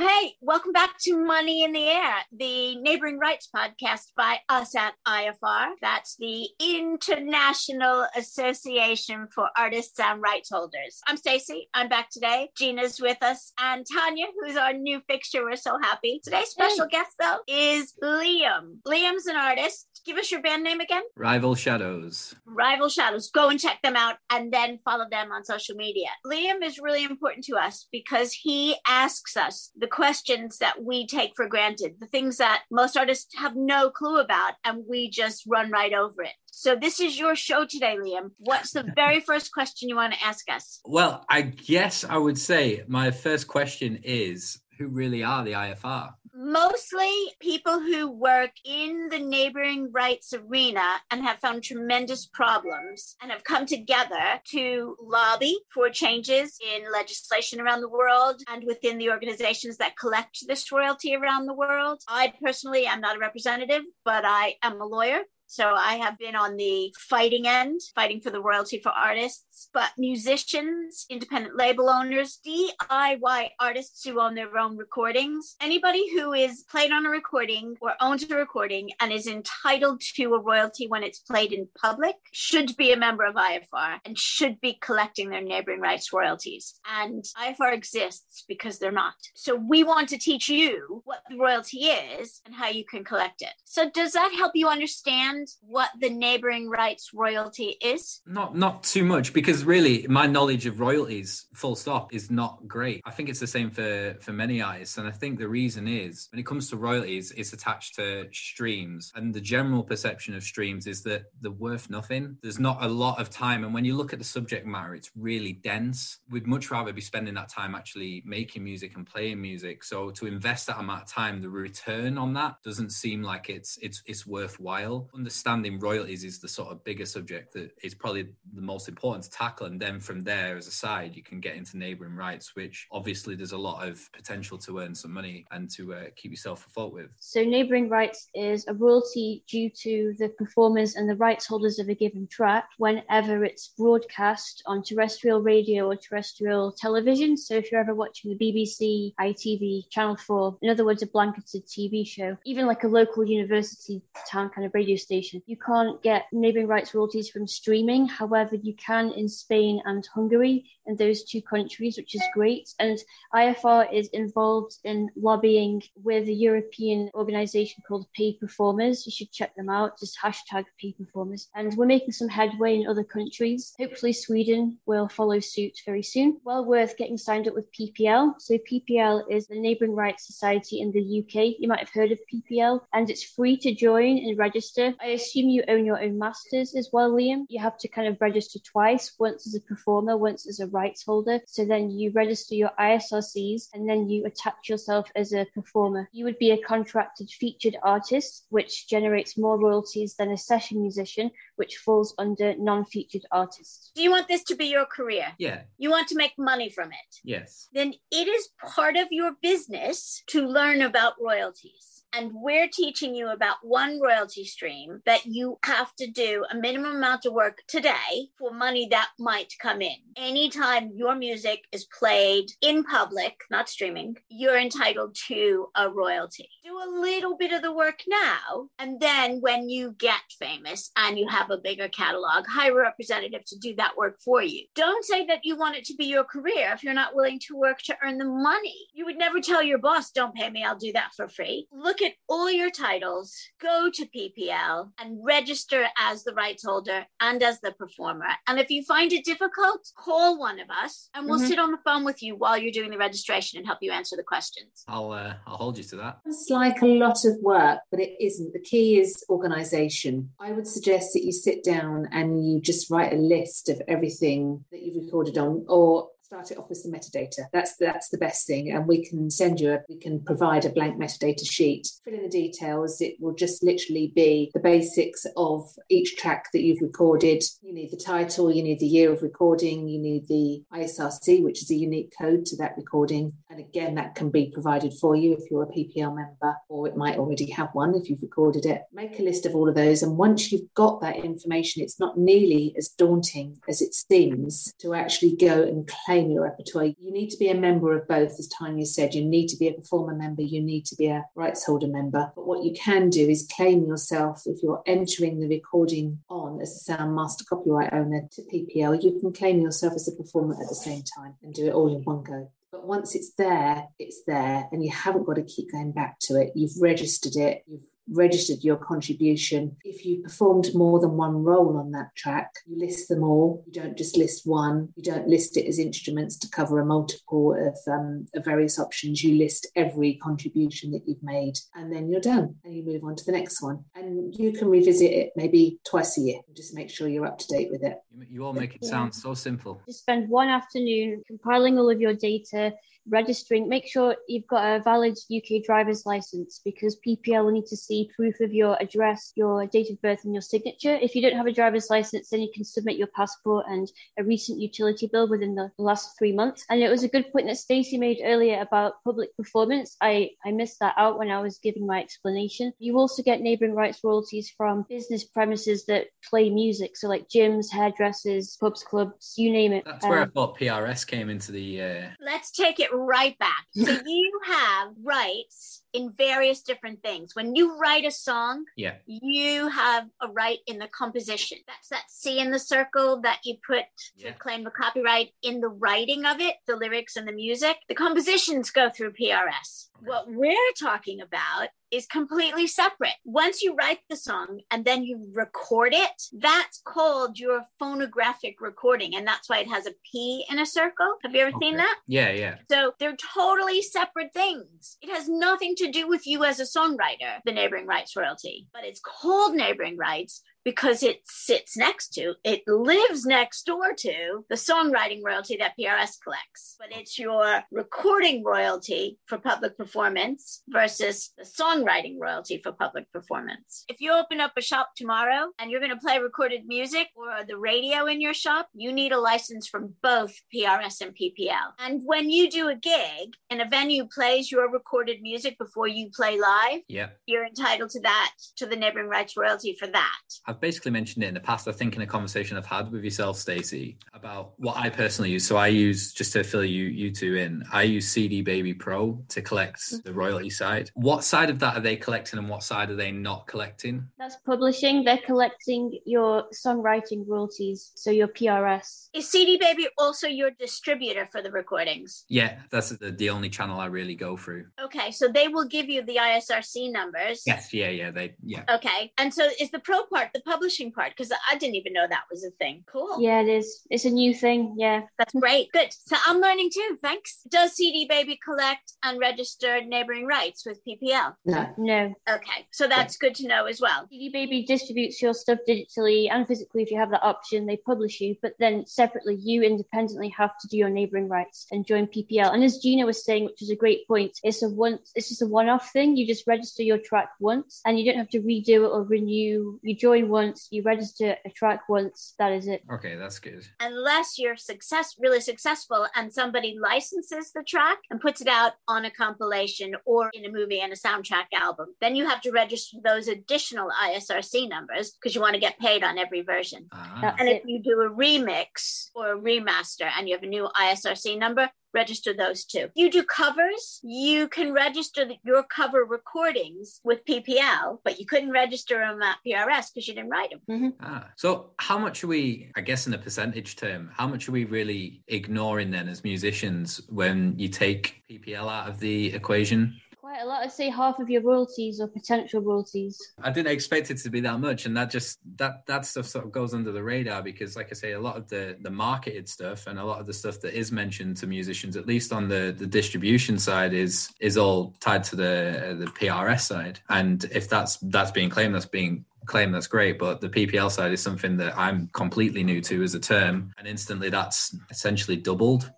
Hey, welcome back to Money in the Air, the neighboring rights podcast by us at IFR. That's the International Association for Artists and Rights Holders. I'm Stacey. I'm back today. Gina's with us, and Tanya, who's our new fixture. We're so happy. Today's special hey. guest, though, is Liam. Liam's an artist. Give us your band name again. Rival Shadows. Rival Shadows. Go and check them out and then follow them on social media. Liam is really important to us because he asks us the questions that we take for granted, the things that most artists have no clue about, and we just run right over it. So this is your show today, Liam. What's the very first question you want to ask us? Well, I guess I would say my first question is who really are the IFR? Mostly people who work in the neighboring rights arena and have found tremendous problems and have come together to lobby for changes in legislation around the world and within the organizations that collect this royalty around the world. I personally am not a representative, but I am a lawyer so I have been on the fighting end, fighting for the royalty for artists, but musicians, independent label owners, DIY artists who own their own recordings, anybody who is played on a recording or owns a recording and is entitled to a royalty when it's played in public should be a member of IFR and should be collecting their neighboring rights royalties. And IFR exists because they're not. So we want to teach you what the royalty is and how you can collect it. So does that help you understand? Understand what the neighboring rights royalty is? Not not too much because really my knowledge of royalties, full stop, is not great. I think it's the same for for many artists, and I think the reason is when it comes to royalties, it's attached to streams, and the general perception of streams is that they're worth nothing. There's not a lot of time, and when you look at the subject matter, it's really dense. We'd much rather be spending that time actually making music and playing music. So to invest that amount of time, the return on that doesn't seem like it's it's it's worthwhile understanding royalties is the sort of bigger subject that is probably the most important to tackle. And then from there, as a side, you can get into neighboring rights, which obviously there's a lot of potential to earn some money and to uh, keep yourself afloat with. So, neighboring rights is a royalty due to the performers and the rights holders of a given track whenever it's broadcast on terrestrial radio or terrestrial television. So, if you're ever watching the BBC, ITV, Channel 4, in other words, a blanketed TV show, even like a local university town kind of radio station You can't get neighbouring rights royalties from streaming. However, you can in Spain and Hungary, in those two countries, which is great. And IFR is involved in lobbying with a European organisation called Pay Performers. You should check them out. Just hashtag Pay Performers. And we're making some headway in other countries. Hopefully, Sweden will follow suit very soon. Well worth getting signed up with PPL. So PPL is the Neighbouring Rights Society in the UK. You might have heard of PPL, and it's free to join and register. I assume you own your own masters as well, Liam. You have to kind of register twice, once as a performer, once as a rights holder. So then you register your ISRCs and then you attach yourself as a performer. You would be a contracted featured artist, which generates more royalties than a session musician, which falls under non featured artists. Do you want this to be your career? Yeah. You want to make money from it? Yes. Then it is part of your business to learn about royalties. And we're teaching you about one royalty stream that you have to do a minimum amount of work today for money that might come in. Anytime your music is played in public, not streaming, you're entitled to a royalty. Do a little bit of the work now, and then when you get famous and you have a bigger catalog, hire a representative to do that work for you. Don't say that you want it to be your career if you're not willing to work to earn the money. You would never tell your boss, don't pay me, I'll do that for free. Look at all your titles, go to PPL and register as the rights holder and as the performer. And if you find it difficult, call one of us and we'll mm-hmm. sit on the phone with you while you're doing the registration and help you answer the questions. I'll uh, I'll hold you to that. It's like a lot of work, but it isn't. The key is organization. I would suggest that you sit down and you just write a list of everything that you've recorded on or start it off with some metadata. That's that's the best thing, and we can send you a we can provide a blank metadata sheet. Fill in the details. It will just literally be the basics of each track that you've recorded. You need the title, you need the year of recording, you need the ISRC, which is a unique code to that recording, and again that can be provided for you if you're a PPL member, or it might already have one if you've recorded it. Make a list of all of those, and once you've got that information, it's not nearly as daunting as it seems to actually go and claim your repertoire. You need to be a member of both, as Tanya said. You need to be a performer member, you need to be a rights holder member. But what you can do is claim yourself if you're entering the recording on as a sound master copyright owner to PPL, you can claim yourself as a performer at the same time and do it all in one go. Once it's there, it's there, and you haven't got to keep going back to it. You've registered it, you've registered your contribution. If you performed more than one role on that track, you list them all. You don't just list one. You don't list it as instruments to cover a multiple of, um, of various options. You list every contribution that you've made, and then you're done, and you move on to the next one. And you can revisit it maybe twice a year. Just make sure you're up to date with it. You all make it sound so simple. Just spend one afternoon compiling all of your data registering, make sure you've got a valid UK driver's license because PPL will need to see proof of your address, your date of birth, and your signature. If you don't have a driver's license, then you can submit your passport and a recent utility bill within the last three months. And it was a good point that Stacey made earlier about public performance. I, I missed that out when I was giving my explanation. You also get neighbouring rights royalties from business premises that play music, so like gyms, hairdressers, pubs, clubs, you name it. That's where um, I thought PRS came into the. Uh... Let's take it right back. So you have rights in various different things. When you write a song, yeah, you have a right in the composition. That's that C in the circle that you put to yeah. claim the copyright in the writing of it, the lyrics and the music. The compositions go through PRS. What we're talking about is completely separate. Once you write the song and then you record it, that's called your phonographic recording. And that's why it has a P in a circle. Have you ever okay. seen that? Yeah, yeah. So they're totally separate things. It has nothing to do with you as a songwriter, the neighboring rights royalty, but it's called neighboring rights because it sits next to, it lives next door to the songwriting royalty that PRS collects. But it's your recording royalty for public performance versus the songwriting royalty for public performance. If you open up a shop tomorrow and you're going to play recorded music or the radio in your shop, you need a license from both PRS and PPL. And when you do a gig and a venue plays your recorded music before you play live, yeah. you're entitled to that, to the neighboring rights royalty for that. I've basically mentioned it in the past. I think in a conversation I've had with yourself, Stacey, about what I personally use. So I use just to fill you you two in. I use CD Baby Pro to collect mm-hmm. the royalty side. What side of that are they collecting, and what side are they not collecting? That's publishing. They're collecting your songwriting royalties, so your PRS. Is CD Baby also your distributor for the recordings? Yeah, that's the, the only channel I really go through. Okay, so they will give you the ISRC numbers. Yes, yeah, yeah, they yeah. Okay, and so is the pro part the publishing part because I didn't even know that was a thing. Cool. Yeah, it is. It's a new thing. Yeah. That's great. Good. So I'm learning too. Thanks. Does CD Baby collect unregistered neighboring rights with PPL? No. No. Okay. So that's good to know as well. CD Baby distributes your stuff digitally and physically if you have that option. They publish you, but then separately, you independently have to do your neighboring rights and join PPL. And as Gina was saying, which is a great point, it's a once. It's just a one-off thing. You just register your track once, and you don't have to redo it or renew. You join once, you register a track once, that is it. Okay, that's good. Unless you're success really successful and somebody licenses the track and puts it out on a compilation or in a movie and a soundtrack album, then you have to register those additional ISRC numbers because you want to get paid on every version. Ah. And if you do a remix or a remaster and you have a new ISRC number, register those too. You do covers, you can register your cover recordings with PPL, but you couldn't register them at PRS because you didn't write them. Mm-hmm. Ah, so how much are we, I guess in a percentage term, how much are we really ignoring then as musicians when you take PPL out of the equation? Quite a lot to say half of your royalties or potential royalties. I didn't expect it to be that much, and that just that that stuff sort of goes under the radar because, like I say, a lot of the the marketed stuff and a lot of the stuff that is mentioned to musicians, at least on the the distribution side, is is all tied to the the PRS side. And if that's that's being claimed, that's being claim that's great but the ppl side is something that i'm completely new to as a term and instantly that's essentially doubled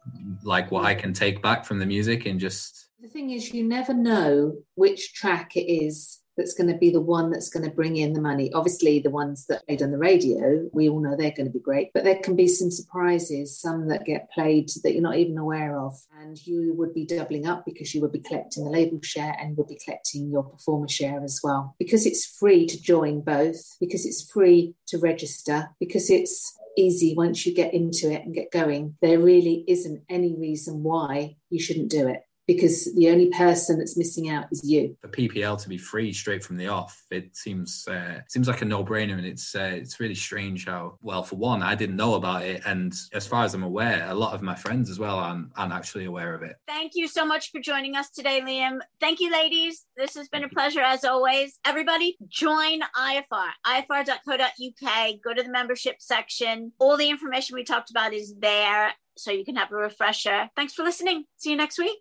like what i can take back from the music and just the thing is you never know which track it is that's going to be the one that's going to bring in the money. Obviously, the ones that played on the radio, we all know they're going to be great, but there can be some surprises, some that get played that you're not even aware of. And you would be doubling up because you would be collecting the label share and would be collecting your performer share as well. Because it's free to join both, because it's free to register, because it's easy once you get into it and get going, there really isn't any reason why you shouldn't do it because the only person that's missing out is you. For PPL to be free straight from the off, it seems uh, seems like a no brainer, and it's uh, it's really strange how well, for one, I didn't know about it, and as far as I'm aware, a lot of my friends as well aren't, aren't actually aware of it. Thank you so much for joining us today, Liam. Thank you, ladies. This has been a pleasure as always. Everybody, join IFR, ifr.co.uk. Go to the membership section. All the information we talked about is there so you can have a refresher. Thanks for listening. See you next week.